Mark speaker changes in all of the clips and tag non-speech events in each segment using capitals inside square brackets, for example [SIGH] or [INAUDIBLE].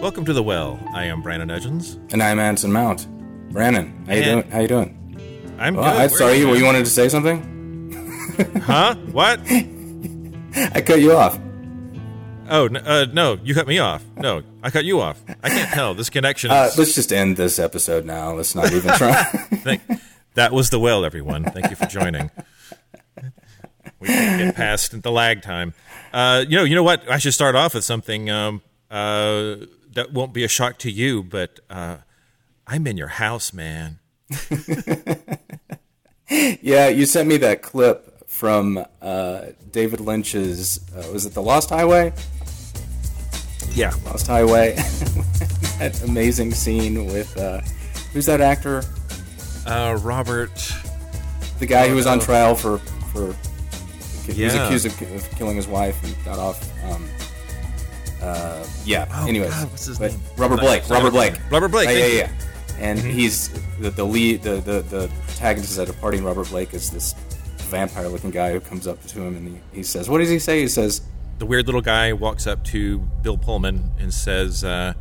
Speaker 1: Welcome to the Well. I am Branan Edgens.
Speaker 2: And I'm Anson Mount. Branan, how you
Speaker 1: And-
Speaker 2: doing? How you doing?
Speaker 1: I'm
Speaker 2: Well,
Speaker 1: good.
Speaker 2: I,
Speaker 1: Where
Speaker 2: sorry,
Speaker 1: are
Speaker 2: you?
Speaker 1: you
Speaker 2: wanted to say something?
Speaker 1: Huh? What? [LAUGHS]
Speaker 2: I cut you off.
Speaker 1: Oh n- uh, no! You cut me off. No, I cut you off. I can't tell. This connection.
Speaker 2: Uh, let's just end this episode now. Let's not even try. [LAUGHS]
Speaker 1: Thank- that was the well, everyone. Thank you for joining. We can get past the lag time. Uh, you know, you know what? I should start off with something um, uh, that won't be a shock to you, but uh, I'm in your house, man. [LAUGHS]
Speaker 2: yeah, you sent me that clip from uh, David Lynch's. Uh, was it The Lost Highway?
Speaker 1: Yeah.
Speaker 2: Lost Highway. [LAUGHS] that amazing scene with uh, who's that actor?
Speaker 1: Uh, Robert.
Speaker 2: The guy who was on trial for for he was
Speaker 1: Yeah.
Speaker 2: accused of, of killing his wife and got off. Um, uh, yeah.
Speaker 1: Oh,
Speaker 2: anyways,
Speaker 1: God, what's his
Speaker 2: but
Speaker 1: name?
Speaker 2: Robert Blake.
Speaker 1: Nice.
Speaker 2: Robert Blake.
Speaker 1: Robert Blake,
Speaker 2: Yeah,
Speaker 1: thank
Speaker 2: yeah,
Speaker 1: you. Mm-hmm.
Speaker 2: yeah. And he's the, the lead. The, the the protagonist is at a party. And Robert Blake is this vampire-looking guy who comes up to him and he, he says, "What does he say?" He says,
Speaker 1: The weird little guy walks up to Bill Pullman and says, uh,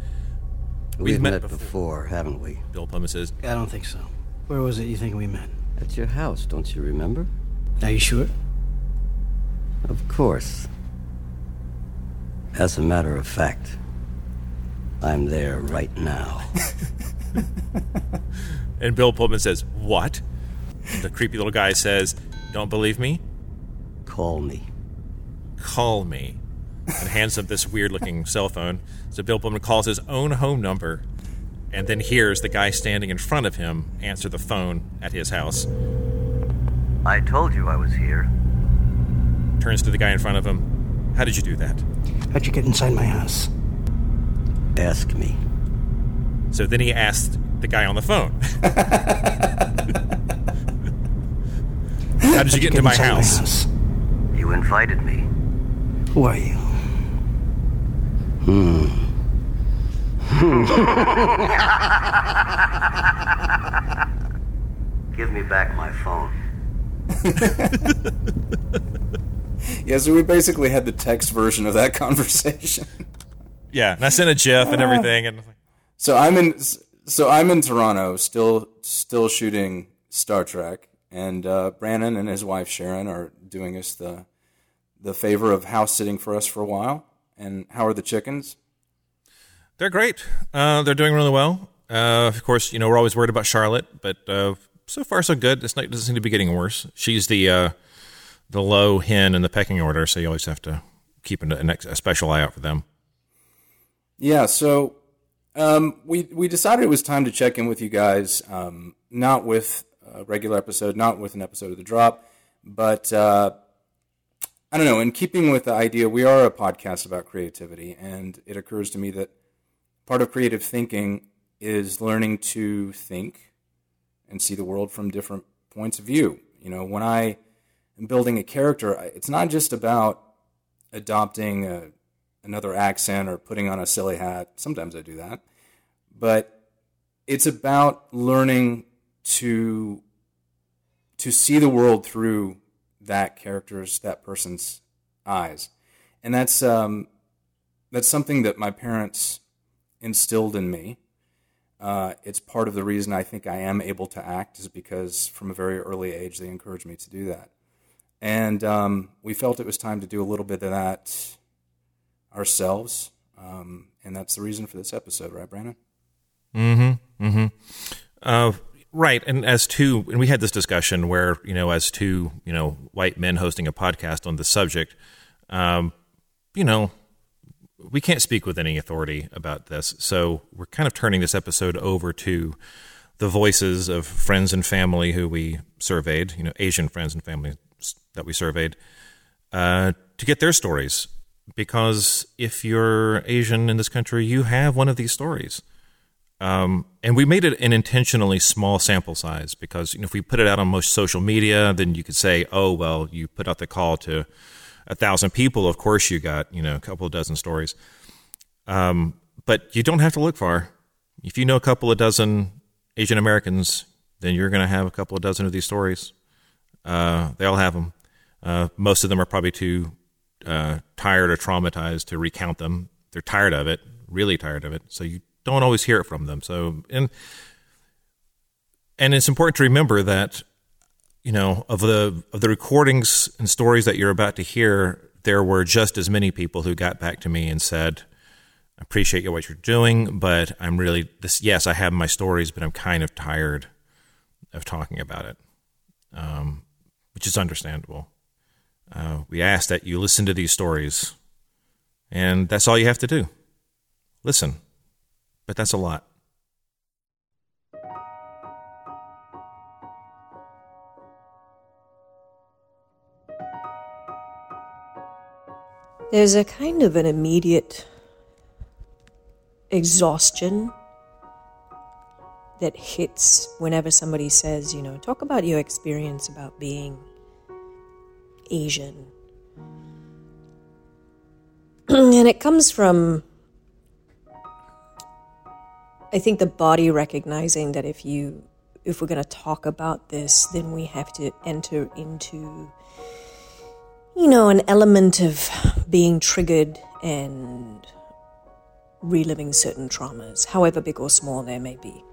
Speaker 3: We've,
Speaker 1: We've
Speaker 3: met,
Speaker 1: met
Speaker 3: before.
Speaker 1: before.
Speaker 3: haven't we?
Speaker 1: Bill Pullman says,
Speaker 4: I don't think so. Where was it you think we met?
Speaker 3: At your house, don't you remember?
Speaker 4: Are you sure?
Speaker 3: Of course. As a matter of fact, I'm there right now. [LAUGHS]
Speaker 1: and Bill Pullman says, What? And the creepy little guy says, Don't believe me?
Speaker 3: Call me.
Speaker 1: Call me. And hands him this weird looking cell phone. So Bill Pullman calls his own home number and then hears the guy standing in front of him answer the phone at his house.
Speaker 3: I told you I was here.
Speaker 1: Turns to the guy in front of him. How did you do that?
Speaker 4: How'd you get inside my house?
Speaker 3: Ask me.
Speaker 1: So then he asked the guy on the phone, [LAUGHS] [LAUGHS] How did you get into my
Speaker 4: inside
Speaker 1: house?
Speaker 3: You invited me.
Speaker 4: Who are you? Hmm. [LAUGHS]
Speaker 3: Give me back my phone. [LAUGHS]
Speaker 2: "Yeah." So we basically had the text version of that [LAUGHS] conversation.
Speaker 1: Yeah, and I sent a GIF and everything, and
Speaker 2: So I'm in. So I'm in Toronto, still still shooting Star Trek, and uh, Branan and his wife Sharon are doing us the the favor of house sitting for us for a while. And how are the chickens?
Speaker 1: they're great. Uh, they're doing really well. Uh, of course, you know we're always worried about Charlotte, but uh, so far so good. Not it doesn't seem to be getting worse. She's the uh, the low hen in the pecking order, so you always have to keep an, an ex- a special eye out for them.
Speaker 2: Yeah. So um, we we decided it was time to check in with you guys, um, not with a regular episode, not with an episode of the drop, but uh, I don't know. In keeping with the idea, we are a podcast about creativity, and it occurs to me that part of creative thinking is learning to think and see the world from different points of view. You know, when I am building a character, it's not just about adopting a, another accent or putting on a silly hat. Sometimes I do that. But it's about learning to to see the world through that character's that person's eyes. And that's um, that's something that my parents instilled in me. Uh, it's part of the reason I think I am able to act is because from a very early age they encouraged me to do that. And um, we felt it was time to do a little bit of that ourselves. Um, and that's the reason for this episode, right, Branan? Mm-hmm. Mm-hmm.
Speaker 1: Uh, right, and as two, and we had this discussion where you know, as two, you know, white men hosting a podcast on the subject, um, you know, we can't speak with any authority about this, so we're kind of turning this episode over to the voices of friends and family who we surveyed, you know, Asian friends and family that we surveyed, uh, to get their stories. Because if you're Asian in this country, you have one of these stories. Um, and we made it an intentionally small sample size because you know if we put it out on most social media, then you could say, "Oh, well, you put out the call to a thousand people, of course you got you know a couple of dozen stories. Um, but you don't have to look far. If you know a couple of dozen Asian Americans, then you're going to have a couple of dozen of these stories. Uh, they all have them. Uh, most of them are probably too uh, tired or traumatized to recount them. They're tired of it, really tired of it. So you don't always hear it from them. So and and it's important to remember that you know of the of the recordings and stories that you're about to hear, there were just as many people who got back to me and said, "I appreciate what you're doing, but I'm really this. Yes, I have my stories, but I'm kind of tired of talking about it." Um, which is understandable. Uh, we ask that you listen to these stories, and that's all you have to do. Listen, but that's a lot.
Speaker 5: There's a kind of an immediate exhaustion that hits whenever somebody says, you know, talk about your experience about being Asian. [CLEARS THROAT] and it comes from, I think, the body recognizing that if you, if we're going to talk about this, then we have to enter into, you know, an element of being triggered and reliving certain traumas, however big or small they may be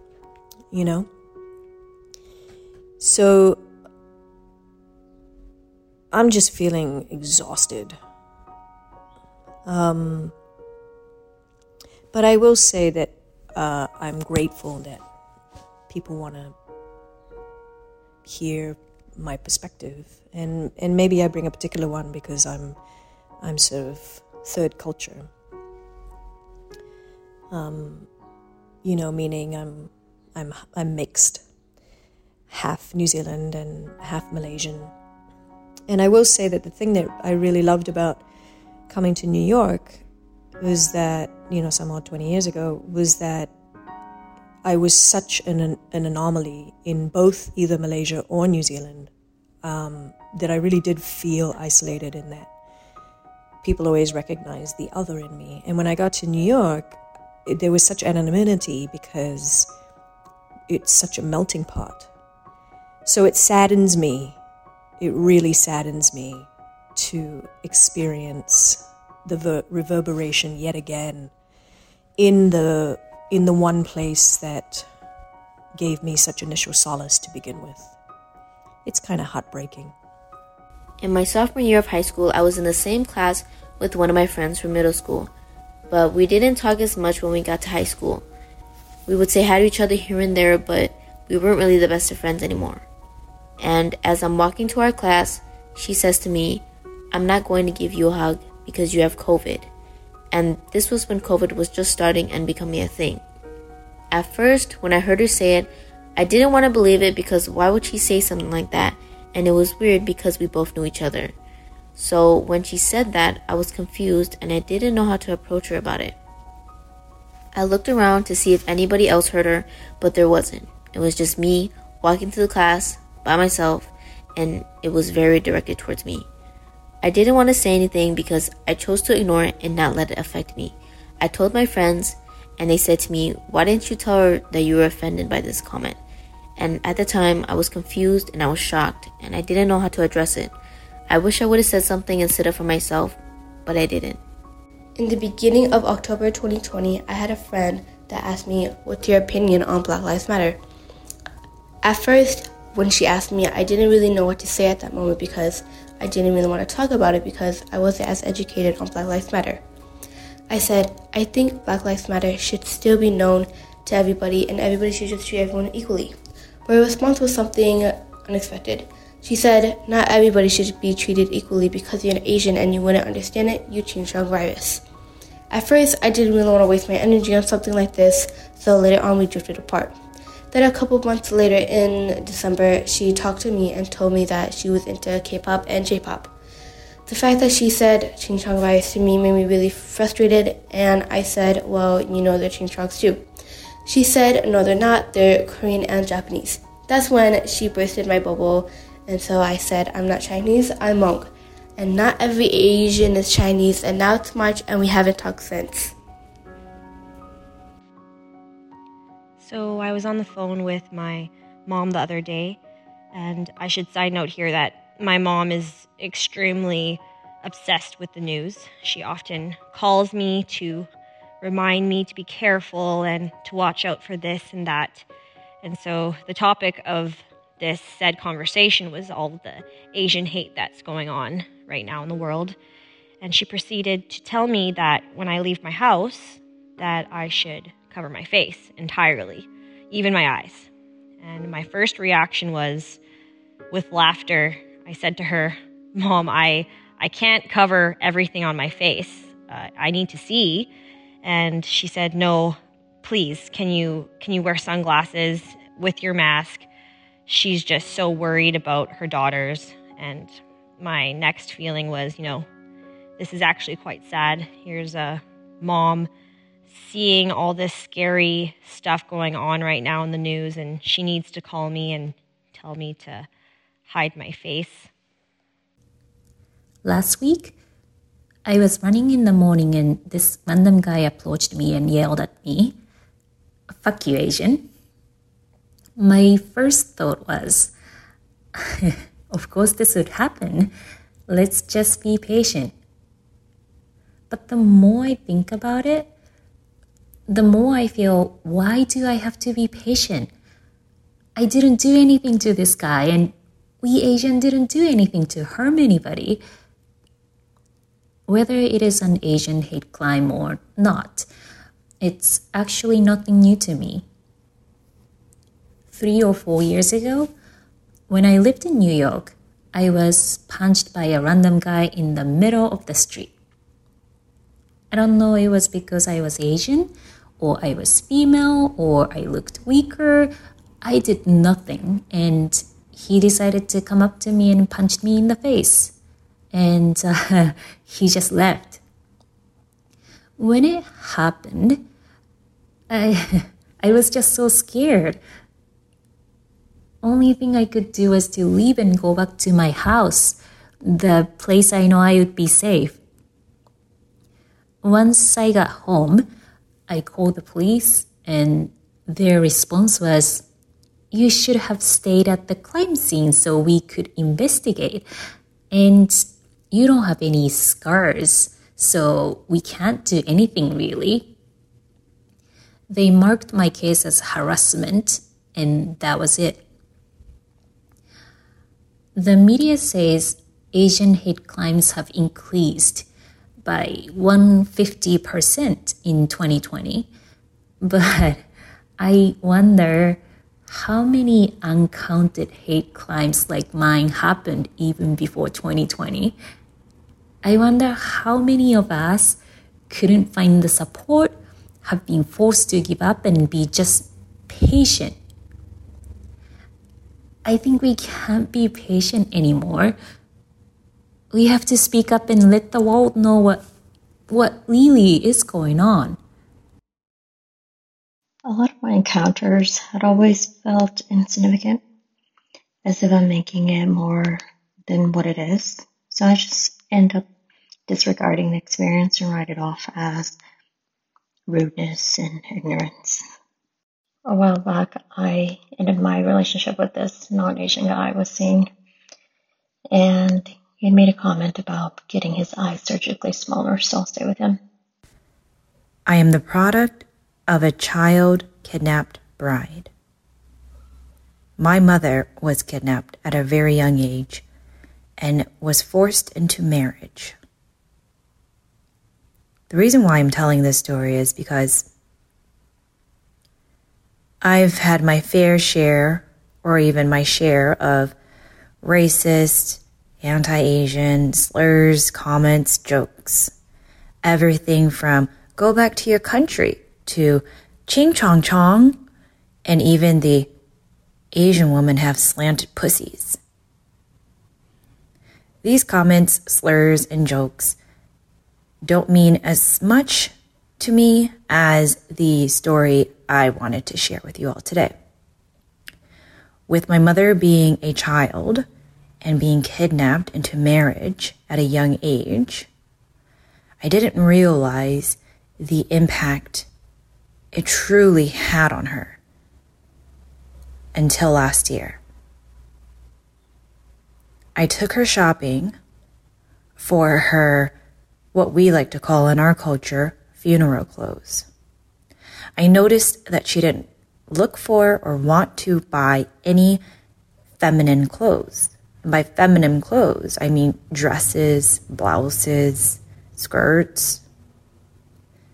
Speaker 5: you know? So I'm just feeling exhausted. Um, but I will say that uh, I'm grateful that people want to hear my perspective, and and maybe I bring a particular one because I'm I'm sort of third culture. Um, you know, meaning I'm I'm I'm mixed, half New Zealand and half Malaysian. And I will say that the thing that I really loved about coming to New York was that you know some odd twenty years ago was that I was such an an anomaly in both either Malaysia or New Zealand um, that I really did feel isolated in that. People always recognized the other in me, and when I got to New York, it, there was such anonymity because it's such a melting pot. So it saddens me, it really saddens me to experience the ver- reverberation yet again in the in the one place that gave me such initial solace to begin with. It's kind of heartbreaking.
Speaker 6: In my sophomore year of high school, I was in the same class with one of my friends from middle school, but we didn't talk as much when we got to high school. We would say hi to each other here and there, but we weren't really the best of friends anymore. And as I'm walking to our class, she says to me, I'm not going to give you a hug because you have COVID. And this was when COVID was just starting and becoming a thing. At first, when I heard her say it, I didn't want to believe it because why would she say something like that? And it was weird because we both knew each other. So when she said that, I was confused and I didn't know how to approach her about it. I looked around to see if anybody else heard her, but there wasn't. It was just me walking to the class by myself, and it was very directed towards me. I didn't want to say anything because I chose to ignore it and not let it affect me. I told my friends, and they said to me, Why didn't you tell her that you were offended by this comment? And at the time, I was confused and I was shocked, and I didn't know how to address it. I wish I would have said something instead of for myself, but I didn't.
Speaker 7: In the beginning of October 2020, I had a friend that asked me, What's your opinion on Black Lives Matter? At first, when she asked me, I didn't really know what to say at that moment because I didn't really want to talk about it because I wasn't as educated on Black Lives Matter. I said, I think Black Lives Matter should still be known to everybody and everybody should just treat everyone equally. Her response was something unexpected. She said, Not everybody should be treated equally because you're an Asian and you wouldn't understand it, you Chong virus. At first, I didn't really want to waste my energy on something like this, so later on we drifted apart. Then a couple months later in December, she talked to me and told me that she was into K-pop and J-pop. The fact that she said Ching Chong virus to me made me really frustrated, and I said, well, you know they're Ching Chongs too. She said, no, they're not, they're Korean and Japanese. That's when she bursted my bubble and so I said, I'm not Chinese, I'm Hmong. and not every Asian is Chinese, and now it's March and we haven't talked since.
Speaker 8: So I was on the phone with my mom the other day, and I should side note here that my mom is extremely obsessed with the news. She often calls me to remind me to be careful and to watch out for this and that. And so the topic of this said conversation was all the Asian hate that's going on right now in the world. And she proceeded to tell me that when I leave my house that I should cover my face entirely, even my eyes. And my first reaction was with laughter. I said to her, Mom, I, I can't cover everything on my face. Uh, I need to see. And she said, No, please, can you, can you wear sunglasses with your mask? She's just so worried about her daughters. And my next feeling was, you know, this is actually quite sad. Here's a mom seeing all this scary stuff going on right now in the news, and she needs to call me and tell me to hide my face.
Speaker 9: Last week, I was running in the morning and this random guy approached me and yelled at me, Fuck you, Asian. My first thought was, [LAUGHS] Of course, this would happen. Let's just be patient. But the more I think about it, the more I feel, why do I have to be patient? I didn't do anything to this guy, and we Asian didn't do anything to harm anybody. Whether it is an Asian hate crime or not, it's actually nothing new to me. Three or four years ago, when I lived in New York, I was punched by a random guy in the middle of the street. I don't know if it was because I was Asian or I was female or I looked weaker. I did nothing and he decided to come up to me and punch me in the face. And uh, [LAUGHS] he just left. When it happened, I, [LAUGHS] I was just so scared. Only thing I could do was to leave and go back to my house, the place I know I would be safe. Once I got home, I called the police, and their response was, You should have stayed at the crime scene so we could investigate. And you don't have any scars, so we can't do anything really. They marked my case as harassment, and that was it. The media says Asian hate crimes have increased by 150% in 2020. But I wonder how many uncounted hate crimes like mine happened even before 2020. I wonder how many of us couldn't find the support, have been forced to give up and be just patient. I think we can't be patient anymore we have to speak up and let the world know what what really is going on.
Speaker 10: A lot of my encounters had always felt insignificant, as if I'm making it more than what it is. So I just end up disregarding the experience and write it off as rudeness and ignorance. A while back, I ended my relationship with this non Asian guy I was seeing, and he had made a comment about getting his eyes surgically smaller, so I'll stay with him.
Speaker 11: I am the product of a child kidnapped bride. My mother was kidnapped at a very young age and was forced into marriage. The reason why I'm telling this story is because I've had my fair share, or even my share, of racist, anti Asian, slurs, comments, jokes. Everything from go back to your country to ching chong chong, and even the Asian women have slanted pussies. These comments, slurs, and jokes don't mean as much to me as the story I wanted to share with you all today. With my mother being a child, and being kidnapped into marriage at a young age, I didn't realize the impact it truly had on her until last year. I took her shopping for her, what we like to call in our culture, funeral clothes. I noticed that she didn't look for or want to buy any feminine clothes. By feminine clothes, I mean dresses, blouses, skirts.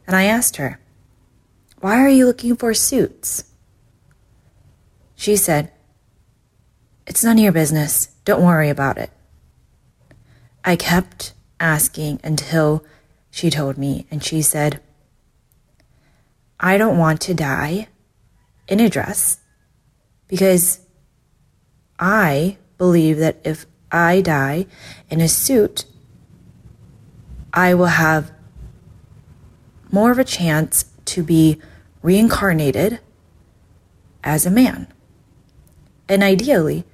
Speaker 11: And I asked her, Why are you looking for suits? She said, It's none of your business. Don't worry about it. I kept asking until she told me, and she said, I don't want to die in a dress because I believe that if I die in a suit, I will have more of a chance to be reincarnated as a man. And ideally,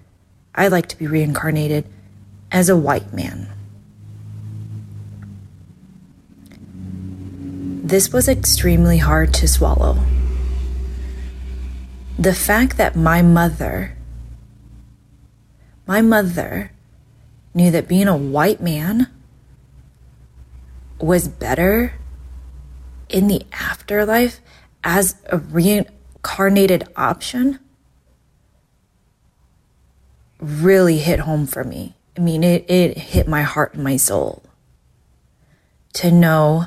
Speaker 11: I'd like to be reincarnated as a white man. This was extremely hard to swallow. The fact that my mother, my mother knew that being a white man was better in the afterlife as a reincarnated option really hit home for me. I mean, it, it hit my heart and my soul to know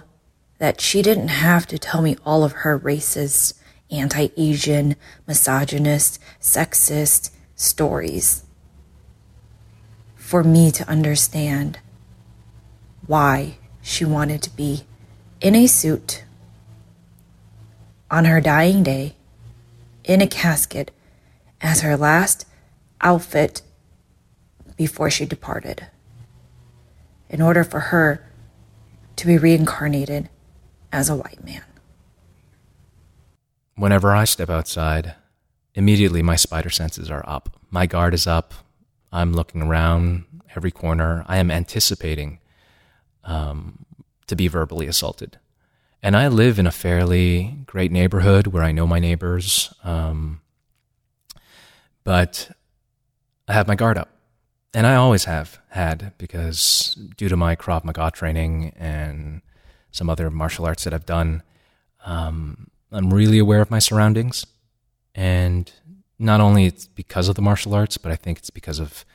Speaker 11: that she didn't have to tell me all of her racist, anti Asian, misogynist, sexist stories for me to understand why she wanted to be in a suit on her dying day in a casket as her last outfit before she departed. In order for her to be reincarnated as a white man.
Speaker 12: Whenever I step outside, immediately my spider senses are up. My guard is up. I'm looking around every corner. I am anticipating um, to be verbally assaulted. And I live in a fairly great neighborhood where I know my neighbors. Um, but I have my guard up. And I always have had because due to my Krav Maga training and some other martial arts that I've done, um, I'm really aware of my surroundings. And not only it's because of the martial arts, but I think it's because of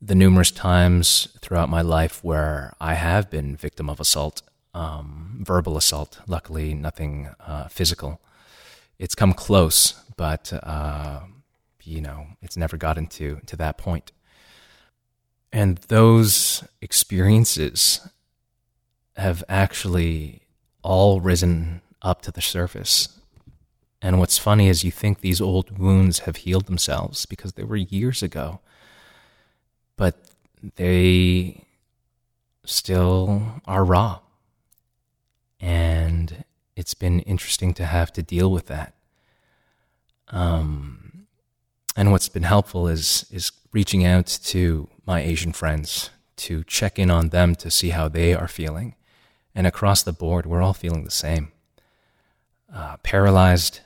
Speaker 12: the numerous times throughout my life where I have been victim of assault, um, verbal assault. Luckily, nothing uh, physical. It's come close, but uh, you know, it's never gotten to to that point. And those experiences have actually all risen up to the surface. And what's funny is you think these old wounds have healed themselves because they were years ago, but they still are raw. And it's been interesting to have to deal with that. Um, and what's been helpful is is reaching out to my Asian friends to check in on them to see how they are feeling and across the board, we're all feeling the same uh, paralyzed,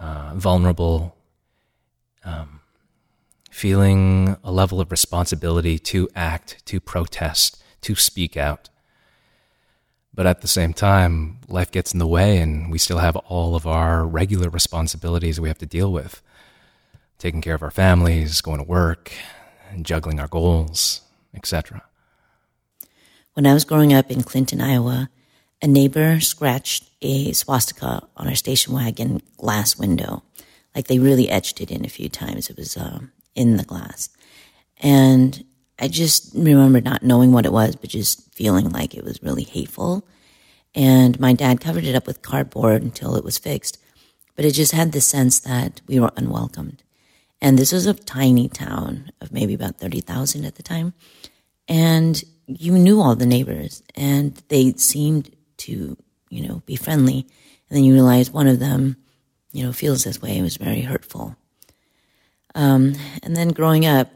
Speaker 12: uh, vulnerable, um, feeling a level of responsibility to act, to protest, to speak out. But at the same time, life gets in the way, and we still have all of our regular responsibilities we have to deal with taking care of our families, going to work, juggling our goals, etc.
Speaker 13: When I was growing up in Clinton, Iowa, a neighbor scratched a swastika on our station wagon glass window. Like they really etched it in a few times. It was uh, in the glass. And I just remember not knowing what it was, but just feeling like it was really hateful. And my dad covered it up with cardboard until it was fixed. But it just had the sense that we were unwelcomed. And this was a tiny town of maybe about 30,000 at the time. And you knew all the neighbors and they seemed to, you know, be friendly. And then you realize one of them, you know, feels this way. It was very hurtful. Um, and then growing up,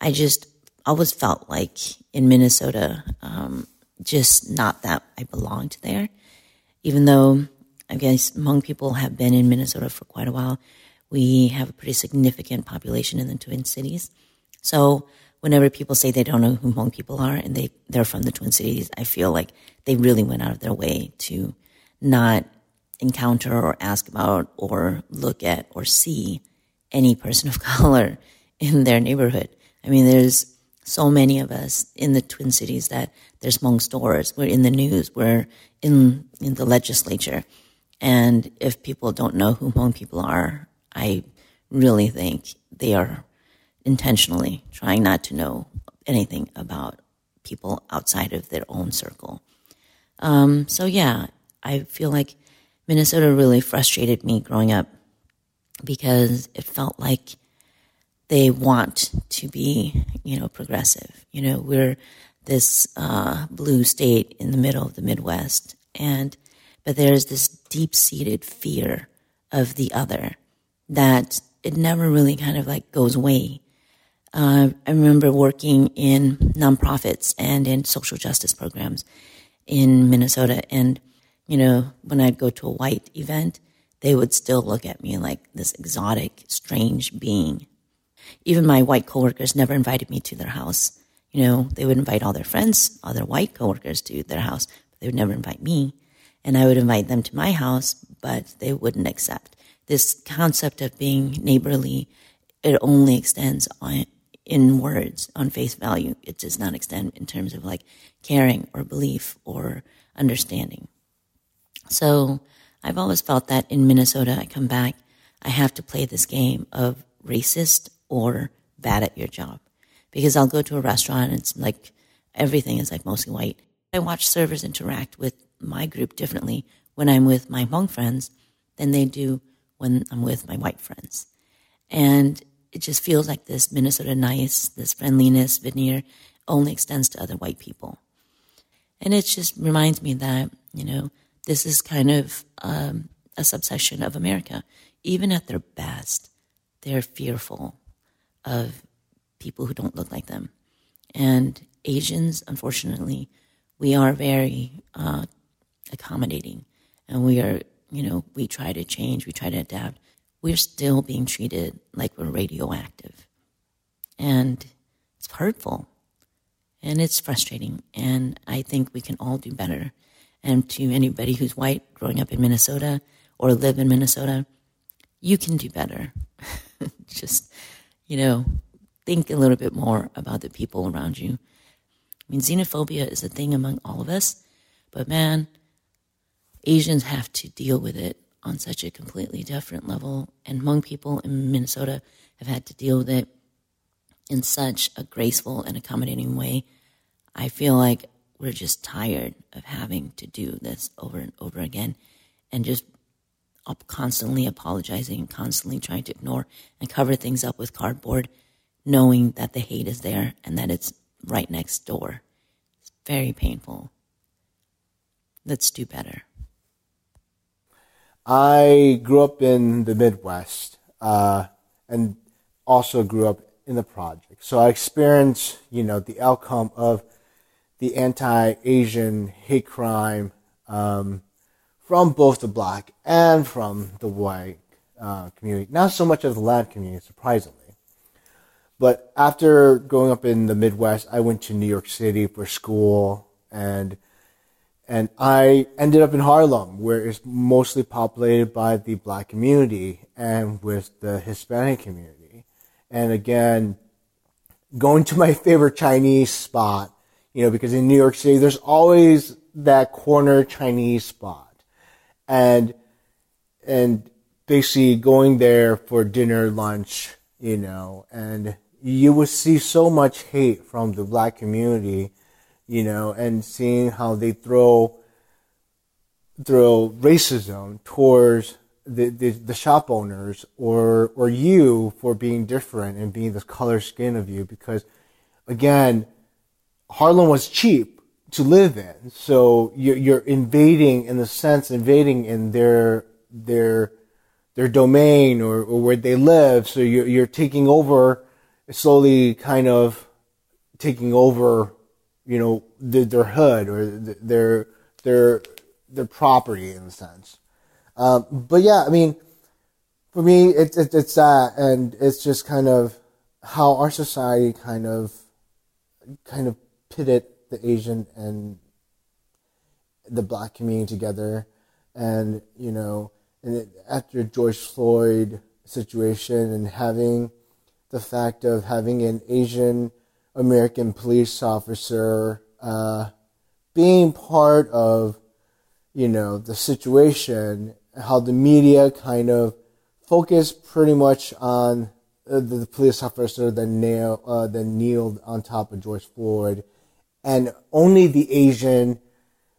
Speaker 13: I just, always felt like in Minnesota, um, just not that I belonged there. Even though I guess Hmong people have been in Minnesota for quite a while, we have a pretty significant population in the Twin Cities. So whenever people say they don't know who Hmong people are and they, they're from the Twin Cities, I feel like they really went out of their way to not encounter or ask about or look at or see any person of [LAUGHS] color in their neighborhood. I mean, there's so many of us in the Twin Cities that there's Hmong stores. We're in the news. We're in, in the legislature. And if people don't know who Hmong people are, I really think they are intentionally trying not to know anything about people outside of their own circle. Um, so yeah, I feel like Minnesota really frustrated me growing up because it felt like they want to be, you know, progressive. You know, we're this uh, blue state in the middle of the Midwest, and but there's this deep-seated fear of the other that it never really kind of like goes away. Uh, I remember working in nonprofits and in social justice programs in Minnesota, and you know, when I'd go to a white event, they would still look at me like this exotic, strange being. Even my white coworkers never invited me to their house. You know, they would invite all their friends, other white coworkers to their house, but they would never invite me. And I would invite them to my house, but they wouldn't accept. This concept of being neighborly, it only extends on, in words, on face value. It does not extend in terms of like caring or belief or understanding. So I've always felt that in Minnesota, I come back, I have to play this game of racist or bad at your job. Because I'll go to a restaurant and it's like everything is like mostly white. I watch servers interact with my group differently when I'm with my Hmong friends than they do when I'm with my white friends. And it just feels like this Minnesota nice, this friendliness veneer only extends to other white people. And it just reminds me that, you know, this is kind of um, a subsection of America. Even at their best, they're fearful of people who don't look like them. And Asians, unfortunately, we are very uh, accommodating and we are, you know, we try to change, we try to adapt. We're still being treated like we're radioactive. And it's hurtful and it's frustrating. And I think we can all do better. And to anybody who's white growing up in Minnesota or live in Minnesota, you can do better. [LAUGHS] Just, you know, think a little bit more about the people around you. I mean, xenophobia is a thing among all of us, but man, Asians have to deal with it on such a completely different level. And Hmong people in Minnesota have had to deal with it in such a graceful and accommodating way. I feel like we're just tired of having to do this over and over again and just constantly apologizing, and constantly trying to ignore and cover things up with cardboard, knowing that the hate is there and that it's right next door. It's very painful. Let's do better.
Speaker 14: I grew up in the Midwest uh, and also grew up in the project. So I experienced, you know, the outcome of the anti-Asian hate crime um, from both the black and from the white uh, community. Not so much of the Latin community, surprisingly. But after growing up in the Midwest, I went to New York City for school, and and I ended up in Harlem, where it's mostly populated by the black community and with the Hispanic community. And again, going to my favorite Chinese spot you know, because in New York City, there's always that corner Chinese spot. And, and basically going there for dinner, lunch, you know, and you would see so much hate from the black community, you know, and seeing how they throw, throw racism towards the, the, the shop owners or, or you for being different and being the color skin of you because again, Harlem was cheap to live in. So you're, you're invading, in the sense, invading in their their their domain or, or where they live. So you're you're taking over, slowly, kind of taking over, you know, the, their hood or the, their their their property in a sense. Um, but yeah, I mean, for me, it's it, it's that, and it's just kind of how our society kind of kind of pitted the Asian and the black community together, and you know, and it, after George Floyd situation and having the fact of having an Asian American police officer uh, being part of you know the situation, how the media kind of focused pretty much on uh, the, the, police officer that nail uh, that kneeled on top of George Floyd, and only the Asian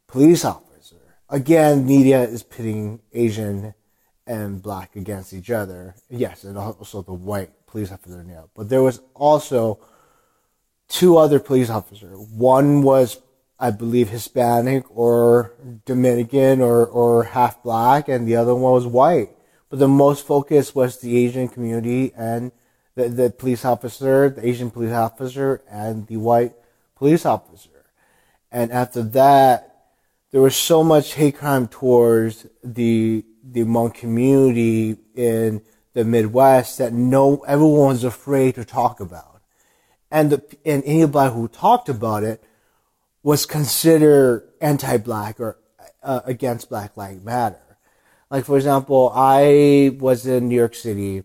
Speaker 14: police officer. Again, media is pitting Asian and black against each other. Yes, and also the white police officer nailed. But there was also two other police officers. One was, I believe, Hispanic or Dominican or, or half black, and the other one was white. But the most focus was the Asian community and the, the police officer, the Asian police officer, and the white police officer. And after that, there was so much hate crime towards the the Hmong community in the Midwest that no everyone was afraid to talk about, and the and anybody who talked about it was considered anti-black or uh, against Black Lives Matter. Like for example, I was in New York City.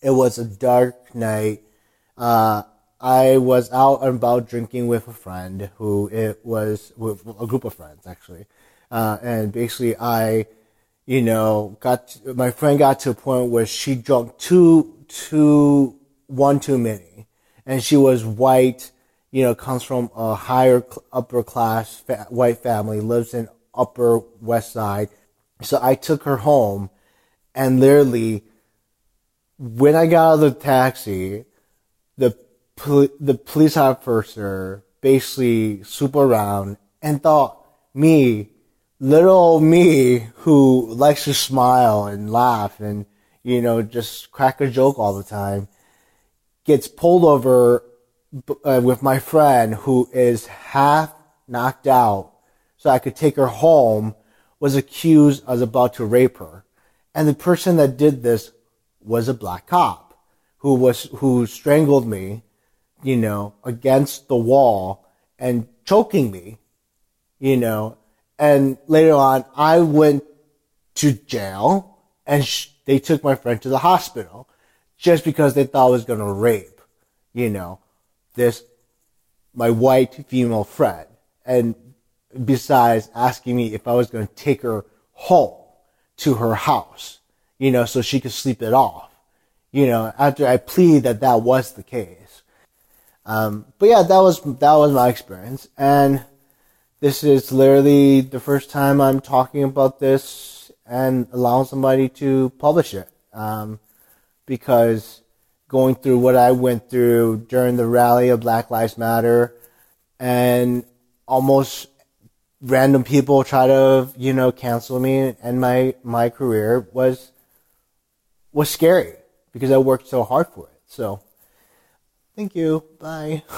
Speaker 14: It was a dark night. Uh, I was out and about drinking with a friend who it was with a group of friends actually, uh, and basically I, you know, got to, my friend got to a point where she drunk two two one too many, and she was white, you know, comes from a higher upper class fa- white family, lives in Upper West Side, so I took her home, and literally, when I got out of the taxi, the pol- the police officer basically swooped around and thought me, little me, who likes to smile and laugh and, you know, just crack a joke all the time, gets pulled over uh, with my friend who is half knocked out so I could take her home, was accused as about to rape her. And the person that did this was a black cop who was, who strangled me you know, against the wall and choking me, you know, and later on I went to jail and sh- they took my friend to the hospital just because they thought I was going to rape, you know, this, my white female friend. And besides asking me if I was going to take her home to her house, you know, so she could sleep it off, you know, after I pleaded that that was the case. Um, but yeah, that was that was my experience, and this is literally the first time I'm talking about this and allowing somebody to publish it. Um, because going through what I went through during the rally of Black Lives Matter, and almost random people try to you know cancel me and my my career was was scary because I worked so hard for it. So Thank you. Bye. [LAUGHS]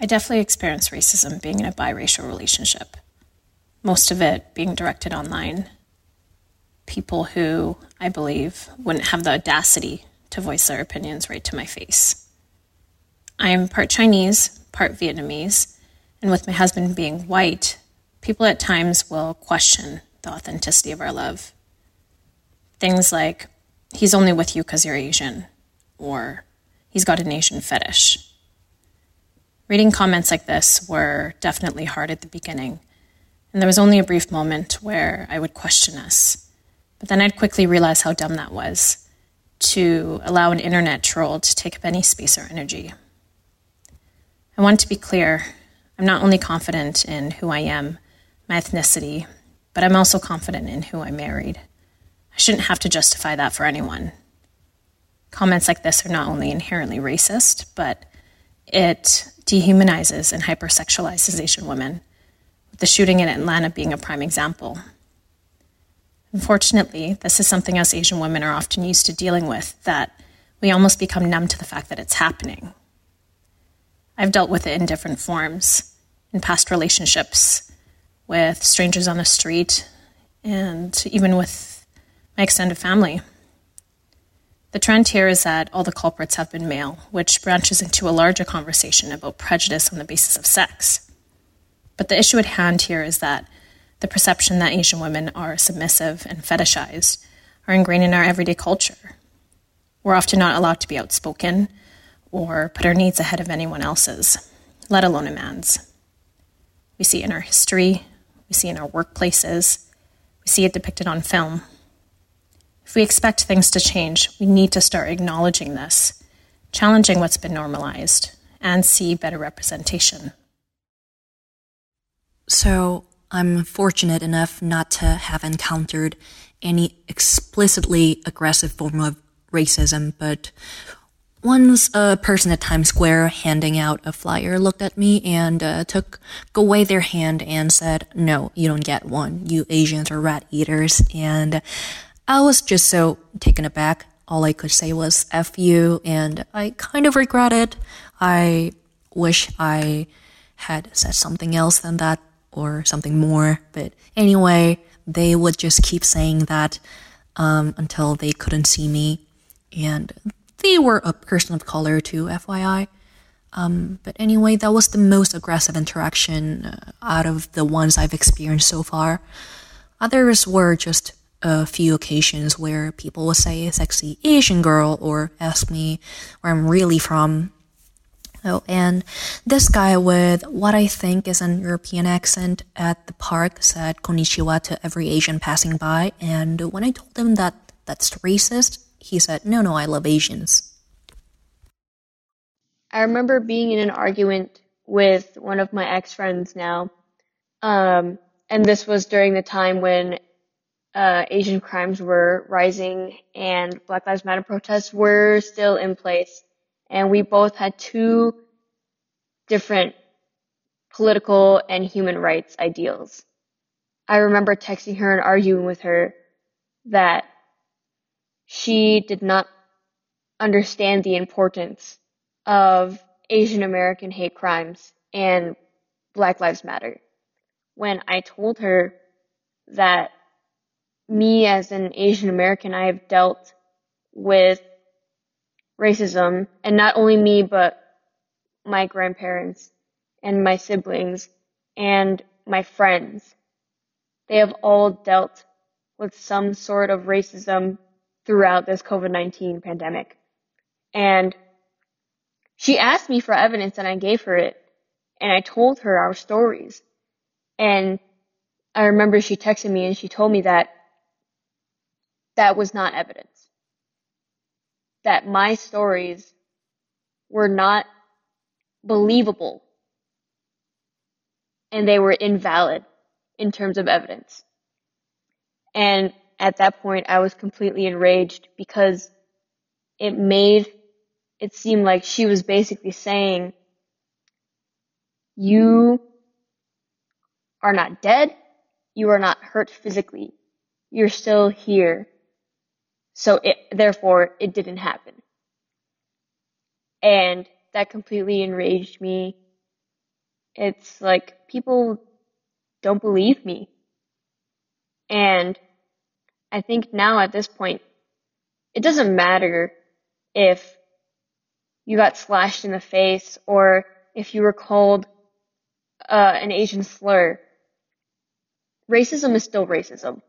Speaker 15: I definitely experienced racism being in a biracial relationship, most of it being directed online. People who, I believe, wouldn't have the audacity to voice their opinions right to my face. I am part Chinese, part Vietnamese, and with my husband being white, people at times will question the authenticity of our love. Things like, he's only with you because you're Asian, or he's got an Asian fetish. Reading comments like this were definitely hard at the beginning, and there was only a brief moment where I would question us. But then I'd quickly realize how dumb that was to allow an internet troll to take up any space or energy. I want to be clear I'm not only confident in who I am, my ethnicity, but I'm also confident in who I married. I shouldn't have to justify that for anyone. Comments like this are not only inherently racist, but it dehumanizes and hypersexualizes Asian women, with the shooting in Atlanta being a prime example. Unfortunately, this is something us Asian women are often used to dealing with that we almost become numb to the fact that it's happening. I've dealt with it in different forms in past relationships with strangers on the street and even with my extended family. The trend here is that all the culprits have been male, which branches into a larger conversation about prejudice on the basis of sex. But the issue at hand here is that the perception that Asian women are submissive and fetishized are ingrained in our everyday culture. We're often not allowed to be outspoken or put our needs ahead of anyone else's, let alone a man's. We see it in our history, we see it in our workplaces, we see it depicted on film. If we expect things to change, we need to start acknowledging this, challenging what's been normalized, and see better representation.
Speaker 16: So, I'm fortunate enough not to have encountered any explicitly aggressive form of racism, but once a person at Times Square handing out a flyer looked at me and uh, took away their hand and said, No, you don't get one. You Asians are rat eaters. And I was just so taken aback. All I could say was F you, and I kind of regret it. I wish I had said something else than that or something more. But anyway, they would just keep saying that um, until they couldn't see me. And they were a person of color too, FYI. Um, but anyway, that was the most aggressive interaction uh, out of the ones I've experienced so far. Others were just a few occasions where people would say sexy Asian girl or ask me where I'm really from. Oh, and this guy with what I think is an European accent at the park said konnichiwa to every Asian passing by. And when I told him that that's racist, he said, No, no, I love Asians.
Speaker 17: I remember being in an argument with one of my ex friends now. Um, and this was during the time when uh, Asian crimes were rising and Black Lives Matter protests were still in place. And we both had two different political and human rights ideals. I remember texting her and arguing with her that she did not understand the importance of Asian American hate crimes and Black Lives Matter. When I told her that me as an Asian American, I have dealt with racism, and not only me, but my grandparents and my siblings and my friends. They have all dealt with some sort of racism throughout this COVID-19 pandemic. And she asked me for evidence and I gave her it. And I told her our stories. And I remember she texted me and she told me that that was not evidence. That my stories were not believable and they were invalid in terms of evidence. And at that point, I was completely enraged because it made it seem like she was basically saying, you are not dead. You are not hurt physically. You're still here. So it, therefore, it didn't happen. And that completely enraged me. It's like people don't believe me. And I think now at this point, it doesn't matter if you got slashed in the face or if you were called uh, an Asian slur. Racism is still racism.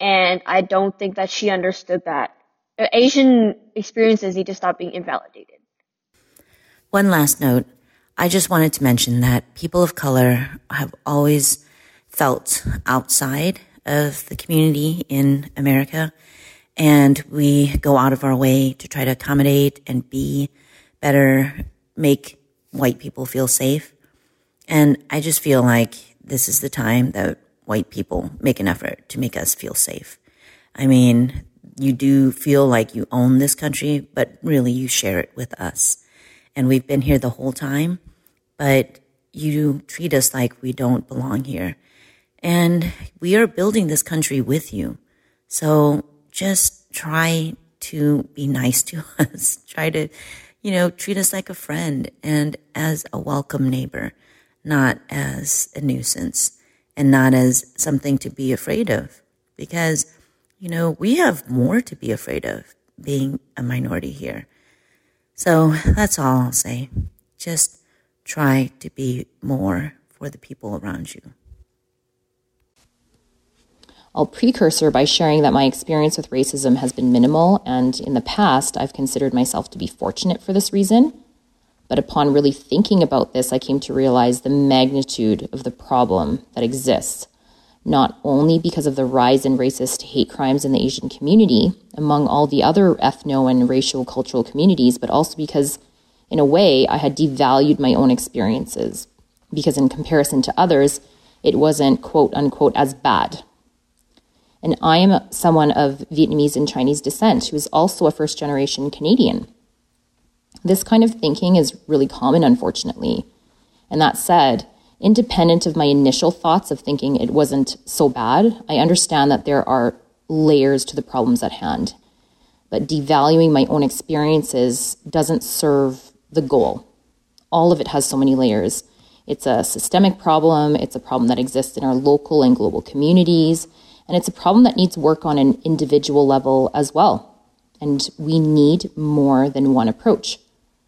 Speaker 17: And I don't think that she understood that. Asian experiences need to stop being invalidated.
Speaker 13: One last note. I just wanted to mention that people of color have always felt outside of the community in America. And we go out of our way to try to accommodate and be better, make white people feel safe. And I just feel like this is the time that white people make an effort to make us feel safe. I mean, you do feel like you own this country, but really you share it with us. And we've been here the whole time, but you treat us like we don't belong here. And we are building this country with you. So just try to be nice to [LAUGHS] us. try to, you know, treat us like a friend and as a welcome neighbor, not as a nuisance and not as something to be afraid of. Because, you know, we have more to be afraid of being a minority here. So that's all I'll say. Just try to be more for the people around you.
Speaker 18: I'll precursor by sharing that my experience with racism has been minimal, and in the past, I've considered myself to be fortunate for this reason. But upon really thinking about this, I came to realize the magnitude of the problem that exists, not only because of the rise in racist hate crimes in the Asian community among all the other ethno and racial cultural communities, but also because, in a way, I had devalued my own experiences. Because in comparison to others, it wasn't quote unquote as bad and I am someone of Vietnamese and Chinese descent who is also a first generation Canadian. This kind of thinking is really common, unfortunately. And that said, independent of my initial thoughts of thinking it wasn't so bad, I understand that there are layers to the problems at hand. But devaluing my own experiences doesn't serve the goal. All of it has so many layers. It's a systemic problem, it's a problem that exists in our local and global communities, and it's a problem that needs work on an individual level as well. And we need more than one approach.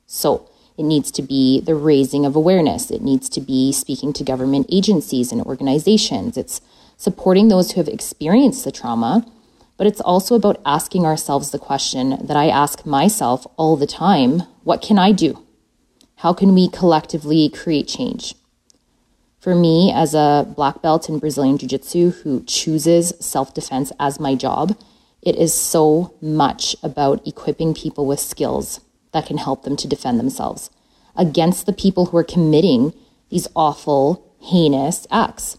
Speaker 18: So it needs to be the raising of awareness, it needs to be speaking to government agencies and organizations, it's supporting those who have experienced the trauma. But it's also about asking ourselves the question that I ask myself all the time what can I do? How can we collectively create change? For me, as a black belt in Brazilian Jiu Jitsu who chooses self defense as my job, it is so much about equipping people with skills that can help them to defend themselves against the people who are committing these awful, heinous acts.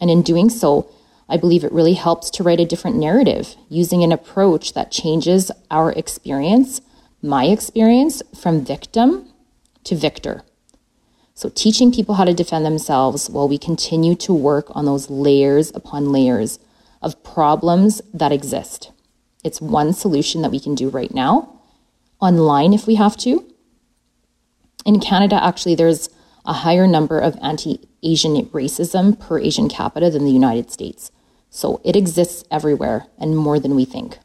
Speaker 18: And in doing so, I believe it really helps to write a different narrative using an approach that changes our experience, my experience, from victim to victor. So, teaching people how to defend themselves while we continue to work on those layers upon layers of problems that exist. It's one solution that we can do right now, online if we have to. In Canada, actually, there's a higher number of anti Asian racism per Asian capita than the United States. So it exists everywhere and more than we think.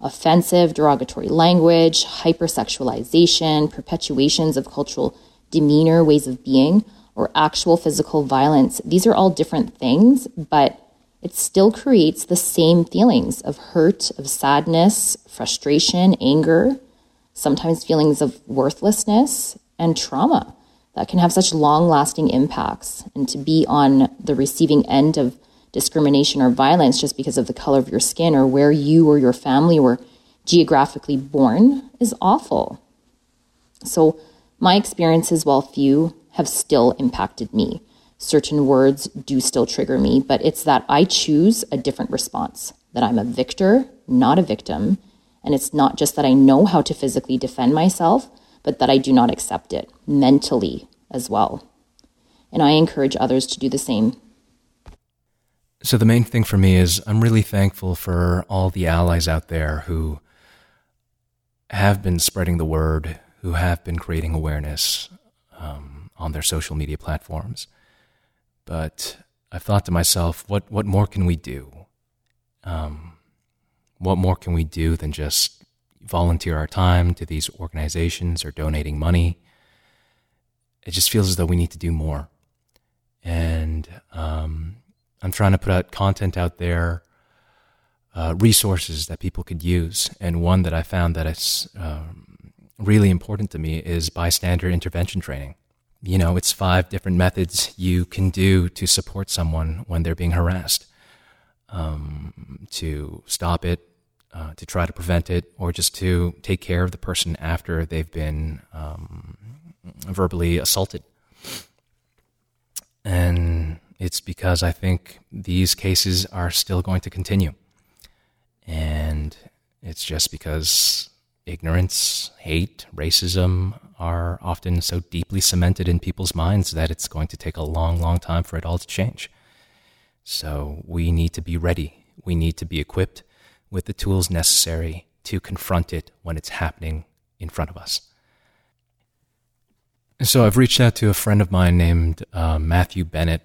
Speaker 18: Offensive, derogatory language, hypersexualization, perpetuations of cultural demeanor, ways of being, or actual physical violence. These are all different things, but it still creates the same feelings of hurt, of sadness, frustration, anger, sometimes feelings of worthlessness and trauma that can have such long lasting impacts. And to be on the receiving end of discrimination or violence just because of the color of your skin or where you or your family were geographically born is awful. So, my experiences, while few, have still impacted me. Certain words do still trigger me, but it's that I choose a different response, that I'm a victor, not a victim. And it's not just that I know how to physically defend myself, but that I do not accept it mentally as well. And I encourage others to do the same.
Speaker 12: So, the main thing for me is I'm really thankful for all the allies out there who have been spreading the word, who have been creating awareness um, on their social media platforms. But I've thought to myself, what, what more can we do? Um, what more can we do than just volunteer our time to these organizations or donating money? It just feels as though we need to do more. And um, I'm trying to put out content out there, uh, resources that people could use. And one that I found that is um, really important to me is bystander intervention training. You know, it's five different methods you can do to support someone when they're being harassed, um, to stop it, uh, to try to prevent it, or just to take care of the person after they've been um, verbally assaulted. And it's because I think these cases are still going to continue. And it's just because ignorance, hate, racism are often so deeply cemented in people's minds that it's going to take a long, long time for it all to change. So we need to be ready. We need to be equipped with the tools necessary to confront it when it's happening in front of us. So I've reached out to a friend of mine named uh, Matthew Bennett.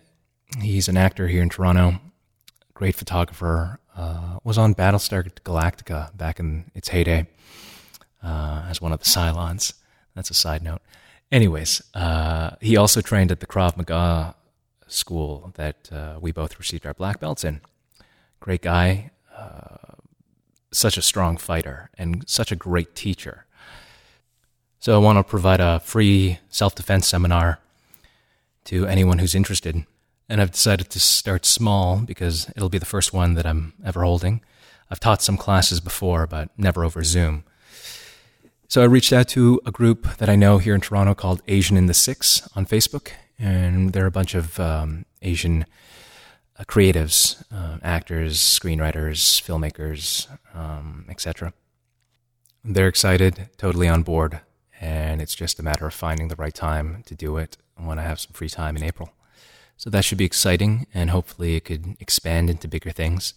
Speaker 12: He's an actor here in Toronto, great photographer. Uh, was on Battlestar Galactica back in its heyday uh, as one of the Cylons. That's a side note. Anyways, uh, he also trained at the Krav Maga school that uh, we both received our black belts in. Great guy, uh, such a strong fighter, and such a great teacher. So I want to provide a free self defense seminar to anyone who's interested. And I've decided to start small because it'll be the first one that I'm ever holding. I've taught some classes before, but never over Zoom. So I reached out to a group that I know here in Toronto called Asian in the Six on Facebook, and they're a bunch of um, Asian uh, creatives, uh, actors, screenwriters, filmmakers, um, etc. They're excited, totally on board, and it's just a matter of finding the right time to do it when I have some free time in April. So that should be exciting, and hopefully it could expand into bigger things.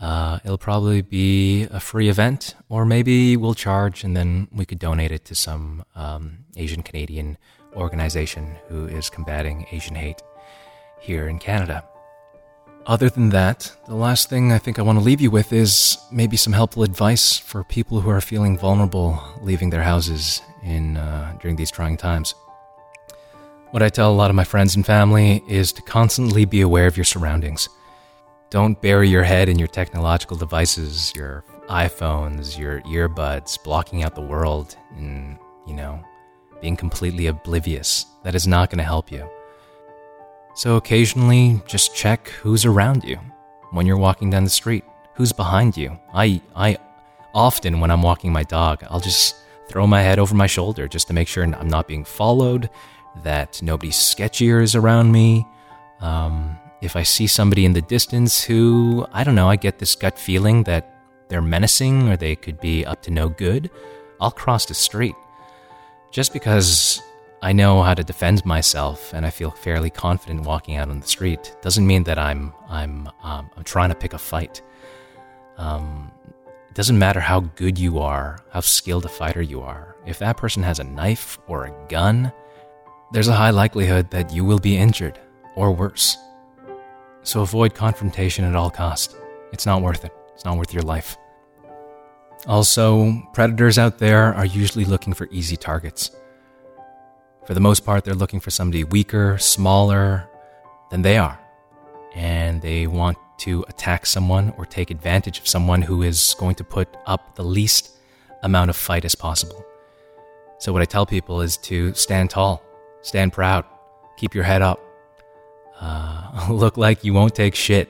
Speaker 12: Uh, it'll probably be a free event, or maybe we'll charge and then we could donate it to some um, Asian Canadian organization who is combating Asian hate here in Canada. Other than that, the last thing I think I want to leave you with is maybe some helpful advice for people who are feeling vulnerable leaving their houses in uh, during these trying times. What I tell a lot of my friends and family is to constantly be aware of your surroundings. Don't bury your head in your technological devices, your iPhones, your earbuds, blocking out the world and, you know, being completely oblivious. That is not going to help you. So occasionally, just check who's around you when you're walking down the street. Who's behind you? I, I often, when I'm walking my dog, I'll just throw my head over my shoulder just to make sure I'm not being followed, that nobody sketchier is around me. Um, if I see somebody in the distance who, I don't know, I get this gut feeling that they're menacing or they could be up to no good, I'll cross the street. Just because I know how to defend myself and I feel fairly confident walking out on the street doesn't mean that I'm I'm um, I'm trying to pick a fight. Um, it doesn't matter how good you are, how skilled a fighter you are. If that person has a knife or a gun, there's a high likelihood that you will be injured or worse. So avoid confrontation at all cost. It's not worth it. It's not worth your life. Also, predators out there are usually looking for easy targets. For the most part, they're looking for somebody weaker, smaller than they are. And they want to attack someone or take advantage of someone who is going to put up the least amount of fight as possible. So, what I tell people is to stand tall, stand proud, keep your head up, uh, [LAUGHS] look like you won't take shit.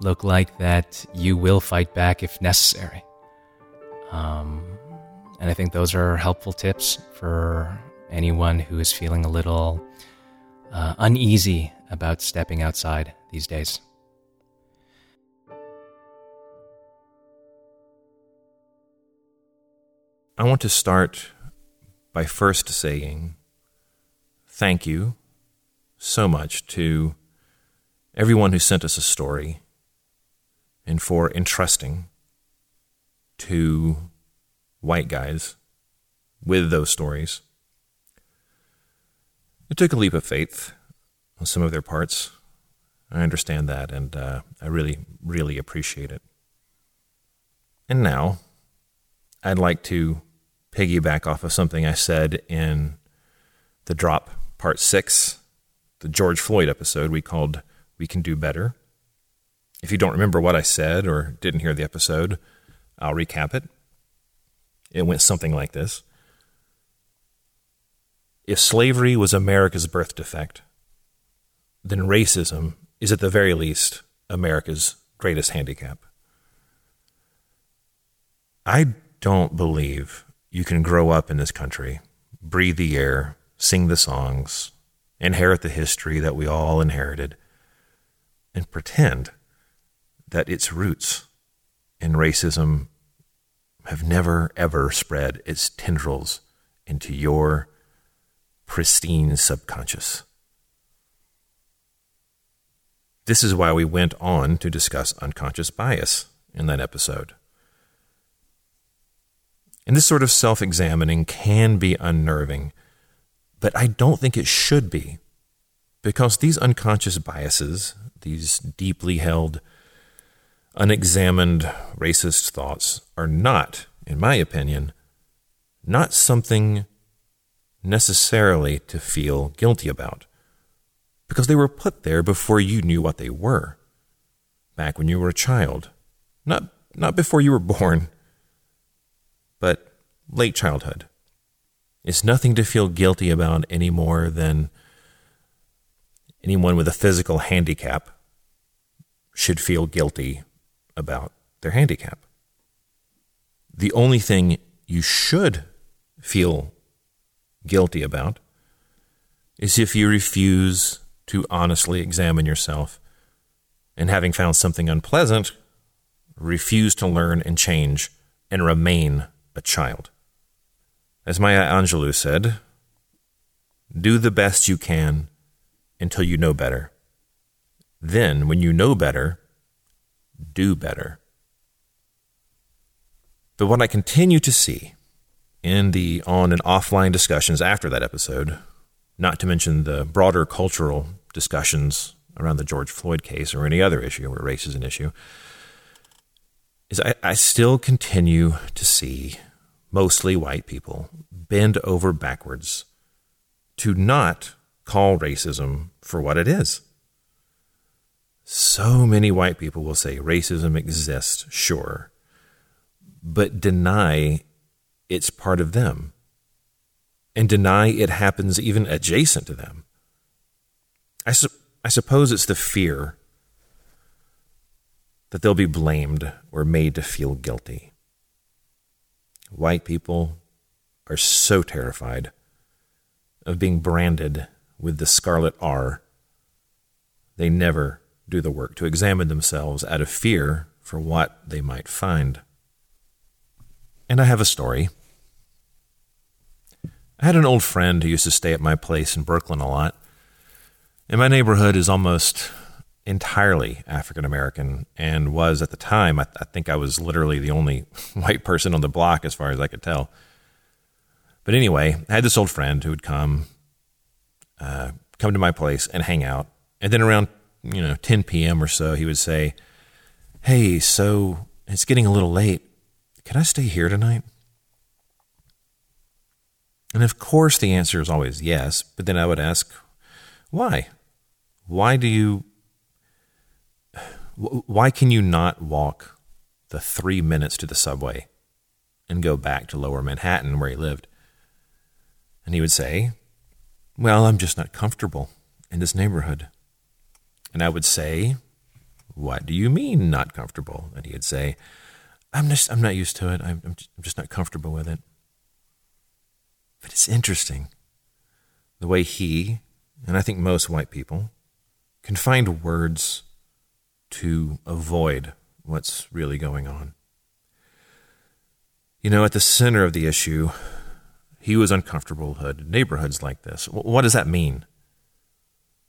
Speaker 12: Look like that you will fight back if necessary. Um, and I think those are helpful tips for anyone who is feeling a little uh, uneasy about stepping outside these days.
Speaker 1: I want to start by first saying thank you so much to everyone who sent us a story and for entrusting to white guys with those stories. It took a leap of faith on some of their parts. I understand that, and uh, I really, really appreciate it. And now, I'd like to piggyback off of something I said in the drop part six the George Floyd episode we called We Can Do Better. If you don't remember what I said or didn't hear the episode, I'll recap it. It went something like this If slavery was America's birth defect, then racism is at the very least America's greatest handicap. I don't believe you can grow up in this country, breathe the air, sing the songs, inherit the history that we all inherited, and pretend that its roots in racism have never, ever spread its tendrils into your pristine subconscious. This is why we went on to discuss unconscious bias in that episode. And this sort of self examining can be unnerving, but I don't think it should be. Because these unconscious biases, these deeply held, unexamined racist thoughts, are not, in my opinion, not something necessarily to feel guilty about. Because they were put there before you knew what they were, back when you were a child. Not, not before you were born, but late childhood. It's nothing to feel guilty about any more than anyone with a physical handicap should feel guilty about their handicap. The only thing you should feel guilty about is if you refuse to honestly examine yourself and having found something unpleasant, refuse to learn and change and remain a child. As Maya Angelou said, do the best you can until you know better. Then, when you know better, do better. But what I continue to see in the on and offline discussions after that episode, not to mention the broader cultural discussions around the George Floyd case or any other issue where race is an issue, is I, I still continue to see mostly white people bend over backwards to not call racism for what it is. So many white people will say racism exists, sure, but deny it's part of them and deny it happens even adjacent to them. I, su- I suppose it's the fear that they'll be blamed or made to feel guilty. White people are so terrified of being branded with the scarlet R, they never do the work to examine themselves out of fear for what they might find. And I have a story. I had an old friend who used to stay at my place in Brooklyn a lot. And my neighborhood is almost entirely African American and was at the time, I, I, think I was literally the only [LAUGHS] white person on the block as far as I could tell. But anyway, I had this old friend who would come, uh, come to my place and hang out. And then around, you know, 10 p.m. or so, he would say, Hey, so it's getting a little late. Can I stay here tonight? And of course, the answer is always yes. But then I would ask, why? Why do you why can you not walk the three minutes to the subway and go back to lower Manhattan where he lived? And he would say, Well, I'm just not comfortable in this neighborhood. And I would say, What do you mean not comfortable? And he'd say, I'm just I'm not used to it. I'm, I'm just not comfortable with it. But it's interesting the way he, and I think most white people, can find words to avoid what's really going on. You know, at the center of the issue, he was uncomfortable with neighborhoods like this. What does that mean?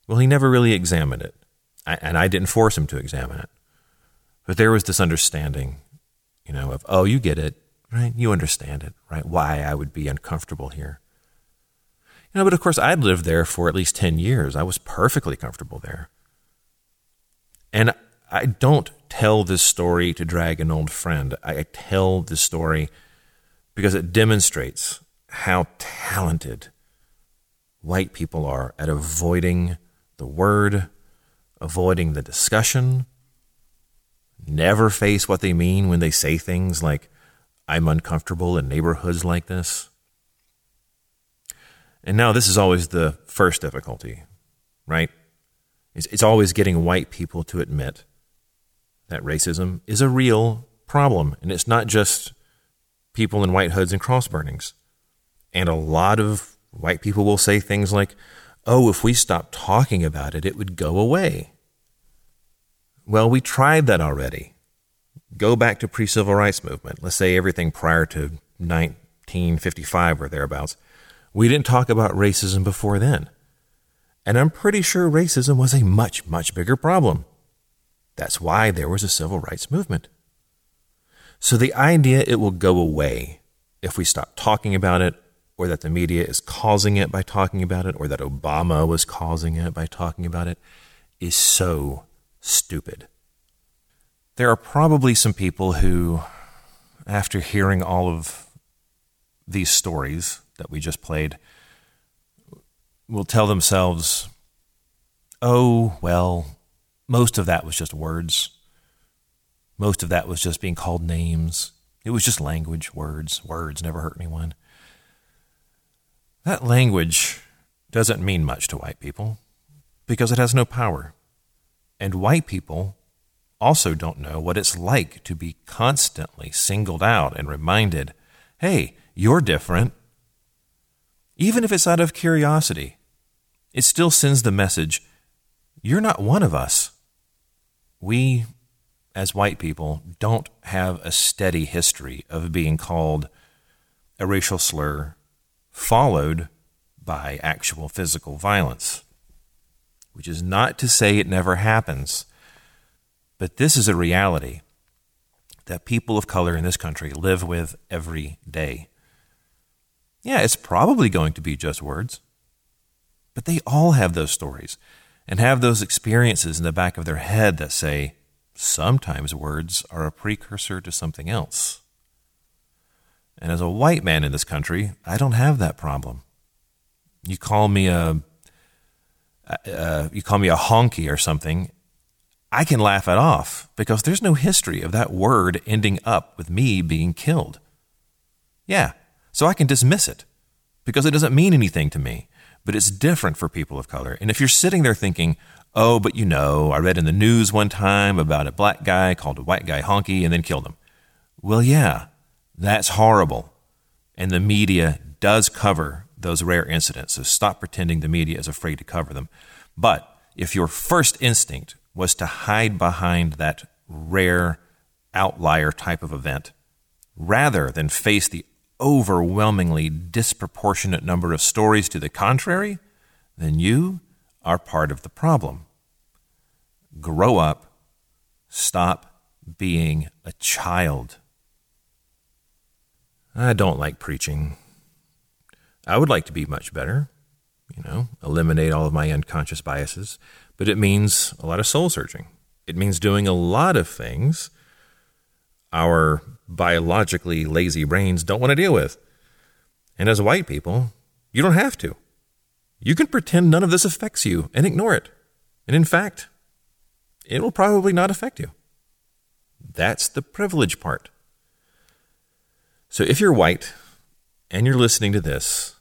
Speaker 1: Well, he never really examined it, and I didn't force him to examine it. But there was this understanding, you know, of, oh, you get it, right? You understand it, right? Why I would be uncomfortable here. You know, but of course, I'd lived there for at least 10 years. I was perfectly comfortable there. And I don't tell this story to drag an old friend. I tell this story because it demonstrates how talented white people are at avoiding the word, avoiding the discussion, never face what they mean when they say things like, I'm uncomfortable in neighborhoods like this. And now this is always the first difficulty, right? It's, it's always getting white people to admit that racism is a real problem. And it's not just people in white hoods and cross burnings. And a lot of white people will say things like, oh, if we stopped talking about it, it would go away. Well, we tried that already. Go back to pre civil rights movement. Let's say everything prior to 1955 or thereabouts. We didn't talk about racism before then. And I'm pretty sure racism was a much, much bigger problem. That's why there was a civil rights movement. So the idea it will go away if we stop talking about it, or that the media is causing it by talking about it, or that Obama was causing it by talking about it, is so stupid. There are probably some people who, after hearing all of these stories that we just played, will tell themselves, oh, well, most of that was just words. Most of that was just being called names. It was just language, words. Words never hurt anyone. That language doesn't mean much to white people because it has no power. And white people also don't know what it's like to be constantly singled out and reminded, hey, you're different. Even if it's out of curiosity, it still sends the message, you're not one of us. We, as white people, don't have a steady history of being called a racial slur, followed by actual physical violence. Which is not to say it never happens, but this is a reality that people of color in this country live with every day. Yeah, it's probably going to be just words, but they all have those stories and have those experiences in the back of their head that say sometimes words are a precursor to something else. And as a white man in this country, I don't have that problem. You call me a uh, you call me a honky or something, I can laugh it off because there's no history of that word ending up with me being killed. Yeah, so I can dismiss it because it doesn't mean anything to me, but it's different for people of color. And if you're sitting there thinking, oh, but you know, I read in the news one time about a black guy called a white guy honky and then killed him. Well, yeah, that's horrible. And the media does cover those rare incidents. So stop pretending the media is afraid to cover them. But if your first instinct was to hide behind that rare outlier type of event, rather than face the overwhelmingly disproportionate number of stories to the contrary, then you are part of the problem. Grow up. Stop being a child. I don't like preaching. I would like to be much better, you know, eliminate all of my unconscious biases, but it means a lot of soul searching. It means doing a lot of things our biologically lazy brains don't want to deal with. And as white people, you don't have to. You can pretend none of this affects you and ignore it. And in fact, it will probably not affect you. That's the privilege part. So if you're white and you're listening to this,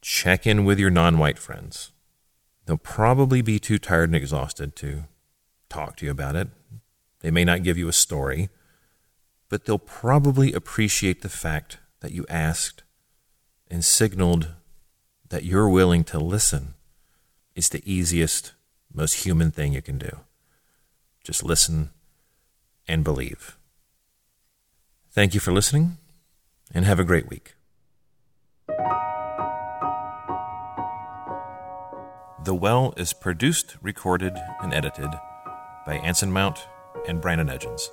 Speaker 1: check in with your non white friends. They'll probably be too tired and exhausted to talk to you about it. They may not give you a story, but they'll probably appreciate the fact that you asked and signaled that you're willing to listen. It's the easiest, most human thing you can do. Just listen and believe. Thank you for listening and have a great week. The Well is produced, recorded, and edited by Anson Mount and Branan Edgens.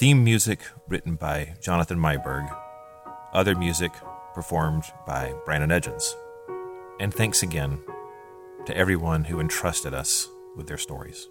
Speaker 1: Theme music written by Jonathan Myberg. Other music performed by Branan Edgens. And thanks again to everyone who entrusted us with their stories.